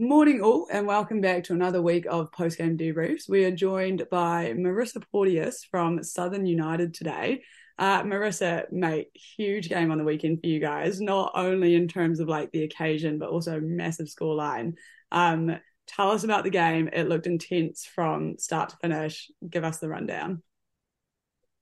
Morning, all, and welcome back to another week of postgame debriefs. We are joined by Marissa Porteous from Southern United today. Uh, Marissa, mate, huge game on the weekend for you guys, not only in terms of like the occasion, but also massive scoreline. Um, tell us about the game. It looked intense from start to finish. Give us the rundown.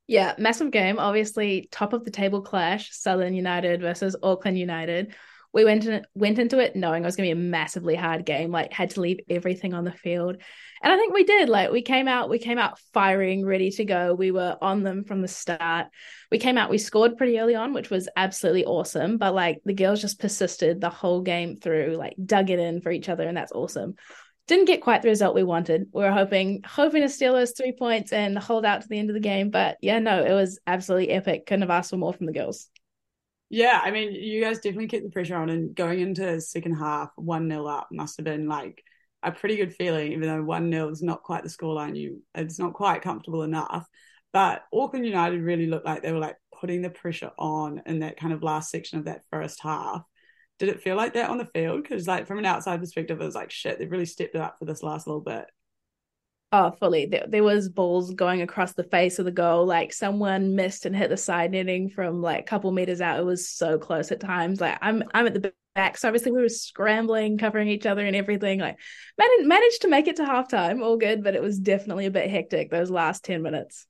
Yeah, massive game. Obviously, top of the table clash, Southern United versus Auckland United we went in, went into it knowing it was going to be a massively hard game. Like had to leave everything on the field, and I think we did. Like we came out, we came out firing, ready to go. We were on them from the start. We came out, we scored pretty early on, which was absolutely awesome. But like the girls just persisted the whole game through, like dug it in for each other, and that's awesome didn't get quite the result we wanted. We were hoping hoping to steal those three points and hold out to the end of the game. But yeah, no, it was absolutely epic. Couldn't have asked for more from the girls. Yeah, I mean, you guys definitely kept the pressure on, and going into second half, one 0 up must have been like a pretty good feeling, even though one 0 is not quite the scoreline. You, it's not quite comfortable enough. But Auckland United really looked like they were like putting the pressure on in that kind of last section of that first half. Did it feel like that on the field? Because like from an outside perspective, it was like shit. They've really stepped it up for this last little bit. Oh, fully. There, there was balls going across the face of the goal. Like someone missed and hit the side netting from like a couple meters out. It was so close at times. Like I'm, I'm at the back, so obviously we were scrambling, covering each other and everything. Like managed managed to make it to halftime, all good, but it was definitely a bit hectic those last ten minutes.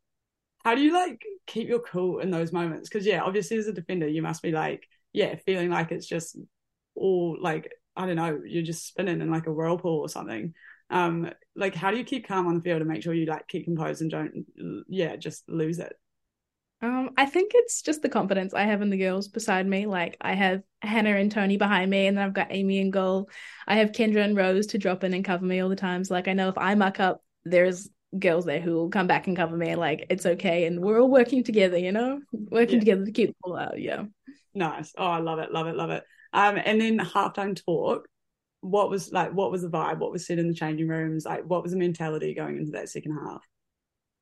How do you like keep your cool in those moments? Because yeah, obviously as a defender, you must be like, yeah, feeling like it's just all like I don't know, you're just spinning in like a whirlpool or something um like how do you keep calm on the field and make sure you like keep composed and don't yeah just lose it? Um i think it's just the confidence i have in the girls beside me. Like i have hannah and tony behind me and then i've got amy and goal. I have kendra and rose to drop in and cover me all the times. Like i know if i muck up there's girls there who will come back and cover me. Like it's okay. And we're all working together you know? Working yeah. together to keep the ball out yeah. Nice. Oh i love it love it love it. Um and then halftime talk what was like what was the vibe? What was said in the changing rooms? Like what was the mentality going into that second half?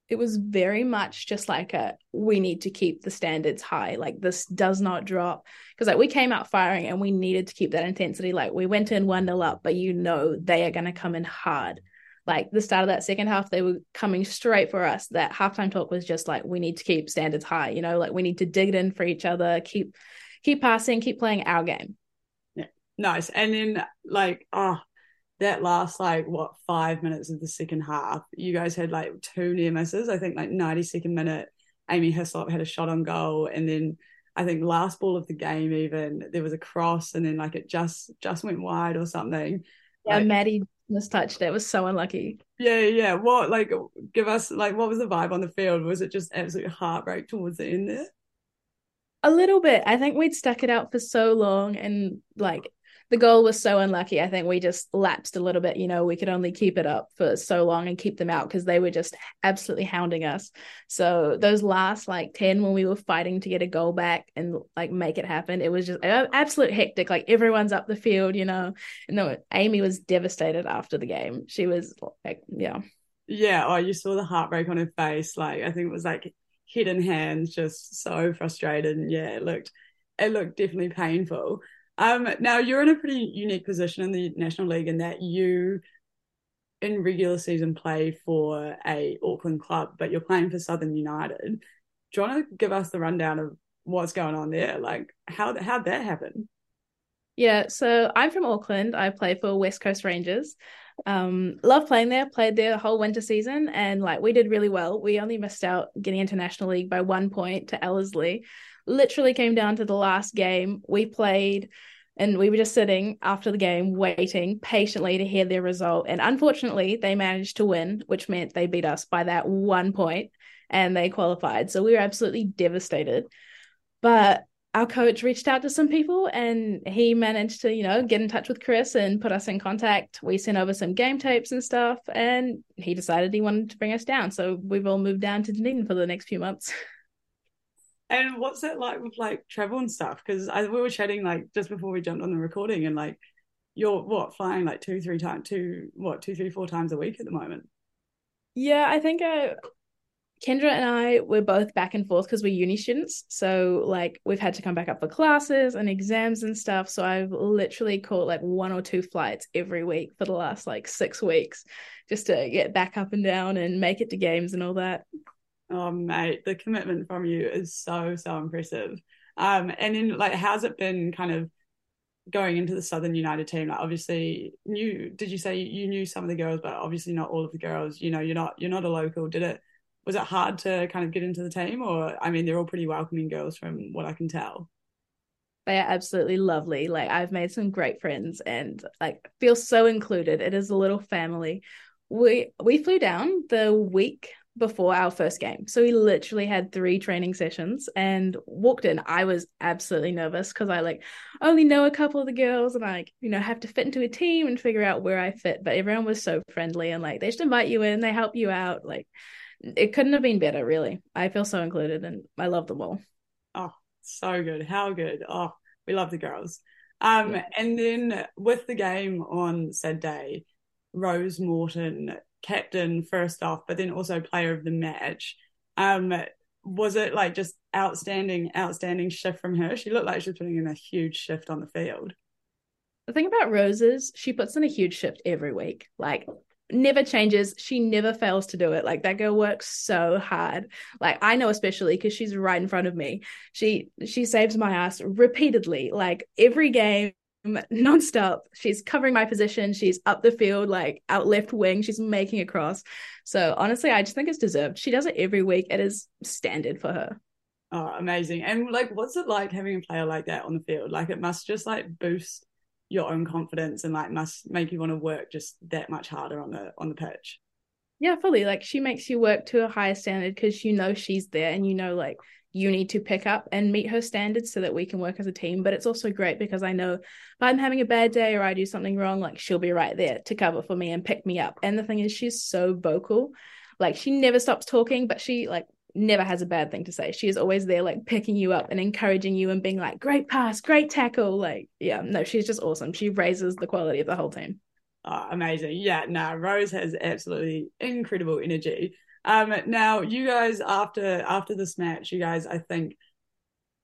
It was very much just like a we need to keep the standards high. Like this does not drop. Because like we came out firing and we needed to keep that intensity. Like we went in one nil up but you know they are going to come in hard. Like the start of that second half they were coming straight for us. That halftime talk was just like we need to keep standards high you know? Like we need to dig it in for each other keep keep passing keep playing our game Nice. And then like oh that last like what five minutes of the second half, you guys had like two near misses. I think like 92nd minute, Amy Hislop had a shot on goal, and then I think last ball of the game even there was a cross, and then like it just just went wide or something. Yeah, like, Maddie mistouched it. Was so unlucky. Yeah, yeah. What like give us like what was the vibe on the field? Was it just absolute heartbreak towards the end there? A little bit. I think we'd stuck it out for so long and like the goal was so unlucky. I think we just lapsed a little bit. You know, we could only keep it up for so long and keep them out because they were just absolutely hounding us. So those last like 10 when we were fighting to get a goal back and like make it happen, it was just absolute hectic. Like everyone's up the field, you know. And no, Amy was devastated after the game. She was like, yeah. Yeah. Oh, you saw the heartbreak on her face. Like I think it was like head in hands, just so frustrated. And yeah, it looked it looked definitely painful. Um, now you're in a pretty unique position in the National League in that you, in regular season, play for a Auckland club, but you're playing for Southern United. Do you want to give us the rundown of what's going on there? Like how how'd that happen? Yeah, so I'm from Auckland. I play for West Coast Rangers. Um, love playing there. Played there the whole winter season, and like we did really well. We only missed out getting into National League by one point to Ellerslie literally came down to the last game. We played and we were just sitting after the game waiting patiently to hear their result. And unfortunately, they managed to win, which meant they beat us by that one point and they qualified. So we were absolutely devastated. But our coach reached out to some people and he managed to, you know, get in touch with Chris and put us in contact. We sent over some game tapes and stuff, and he decided he wanted to bring us down. So we've all moved down to Dunedin for the next few months. And what's it like with like travel and stuff? Because we were chatting like just before we jumped on the recording, and like you're what flying like two, three times, two what two, three, four times a week at the moment. Yeah, I think I Kendra and I we're both back and forth because we're uni students. So like we've had to come back up for classes and exams and stuff. So I've literally caught like one or two flights every week for the last like six weeks just to get back up and down and make it to games and all that. Oh mate, the commitment from you is so, so impressive. Um and then like how's it been kind of going into the Southern United team, like obviously knew did you say you knew some of the girls, but obviously not all of the girls, you know, you're not you're not a local. Did it was it hard to kind of get into the team or I mean they're all pretty welcoming girls from what I can tell. They are absolutely lovely. Like I've made some great friends and like feel so included. It is a little family. We we flew down the week before our first game. So we literally had three training sessions and walked in. I was absolutely nervous because I like only know a couple of the girls and I like, you know, have to fit into a team and figure out where I fit. But everyone was so friendly and like they just invite you in, they help you out. Like it couldn't have been better, really. I feel so included and I love them all. Oh, so good. How good. Oh, we love the girls. Um, yeah. and then with the game on said day, Rose Morton, captain first off, but then also player of the match. Um, was it like just outstanding, outstanding shift from her? She looked like she was putting in a huge shift on the field. The thing about Rose is she puts in a huge shift every week. Like never changes. She never fails to do it. Like that girl works so hard. Like I know especially because she's right in front of me. She she saves my ass repeatedly. Like every game Um, nonstop. She's covering my position. She's up the field, like out left wing. She's making a cross. So honestly, I just think it's deserved. She does it every week. It is standard for her. Oh, amazing. And like what's it like having a player like that on the field? Like it must just like boost your own confidence and like must make you want to work just that much harder on the on the pitch yeah fully like she makes you work to a higher standard because you know she's there and you know like you need to pick up and meet her standards so that we can work as a team but it's also great because i know if i'm having a bad day or i do something wrong like she'll be right there to cover for me and pick me up and the thing is she's so vocal like she never stops talking but she like never has a bad thing to say. She is always there, like picking you up and encouraging you and being like, great pass, great tackle. Like, yeah, no, she's just awesome. She raises the quality of the whole team. Oh, amazing. Yeah, no, Rose has absolutely incredible energy. Um, now you guys after after this match, you guys, I think,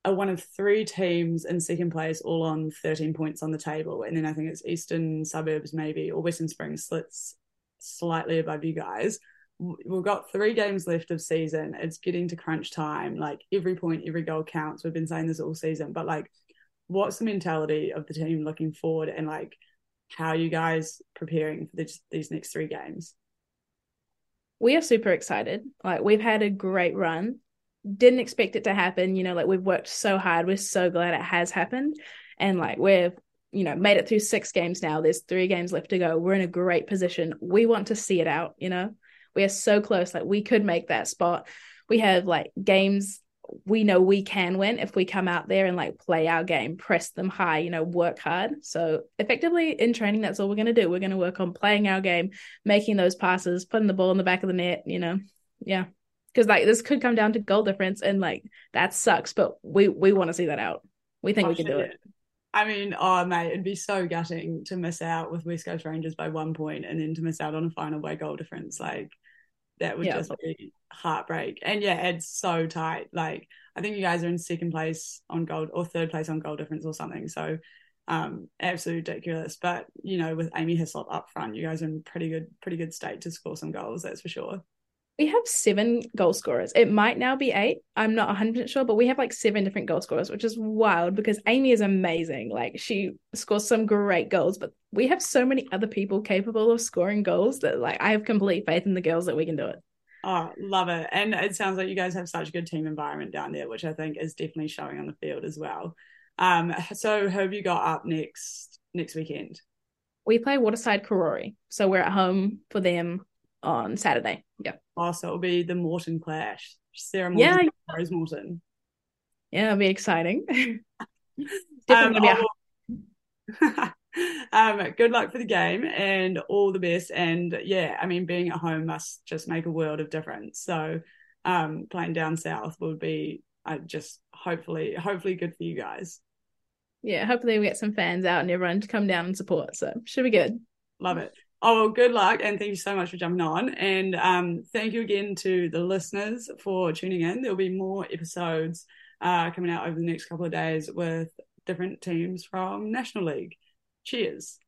are one of three teams in second place, all on 13 points on the table. And then I think it's Eastern Suburbs, maybe, or Western Springs slits slightly above you guys we've got three games left of season. It's getting to crunch time. Like every point, every goal counts. We've been saying this all season, but like, what's the mentality of the team looking forward, and like, how are you guys preparing for this, these next three games? We are super excited. Like we've had a great run. Didn't expect it to happen. You know, like we've worked so hard. We're so glad it has happened, and like we've you know made it through six games now. There's three games left to go. We're in a great position. We want to see it out. You know we are so close. Like we could make that spot. We have like games we know we can win if we come out there and like play our game, press them high, you know, work hard. So effectively in training, that's all we're gonna do. We're gonna work on playing our game, making those passes, putting the ball in the back of the net, you know. Yeah. Because like this could come down to goal difference and like that sucks, but we we want to see that out. We think oh, we can do it. I mean, oh mate, it'd be so gutting to miss out with West Coast Rangers by one point and then to miss out on a final by goal difference. Like that would yeah. just be heartbreak. And yeah, it's so tight. Like I think you guys are in second place on gold or third place on goal difference or something. So um absolutely ridiculous. But you know, with Amy Hislop up front, you guys are in pretty good pretty good state to score some goals, that's for sure we have seven goal scorers. It might now be eight. I'm not 100% sure, but we have like seven different goal scorers, which is wild because Amy is amazing. Like she scores some great goals, but we have so many other people capable of scoring goals that like I have complete faith in the girls that we can do it. Oh, love it. And it sounds like you guys have such a good team environment down there, which I think is definitely showing on the field as well. Um, so who have you got up next next weekend? We play Waterside Karori. So we're at home for them on Saturday. Yeah. Oh, so it'll be the Morton clash. Sarah Morton, yeah. Rose Morton. Yeah, it'll be exciting. Definitely um, be um, good luck for the game and all the best. And yeah, I mean, being at home must just make a world of difference. So um, playing down south would be uh, just hopefully, hopefully good for you guys. Yeah, hopefully we get some fans out and everyone to come down and support. So should be good. Love it. Oh, well, good luck. And thank you so much for jumping on. And um, thank you again to the listeners for tuning in. There'll be more episodes uh, coming out over the next couple of days with different teams from National League. Cheers.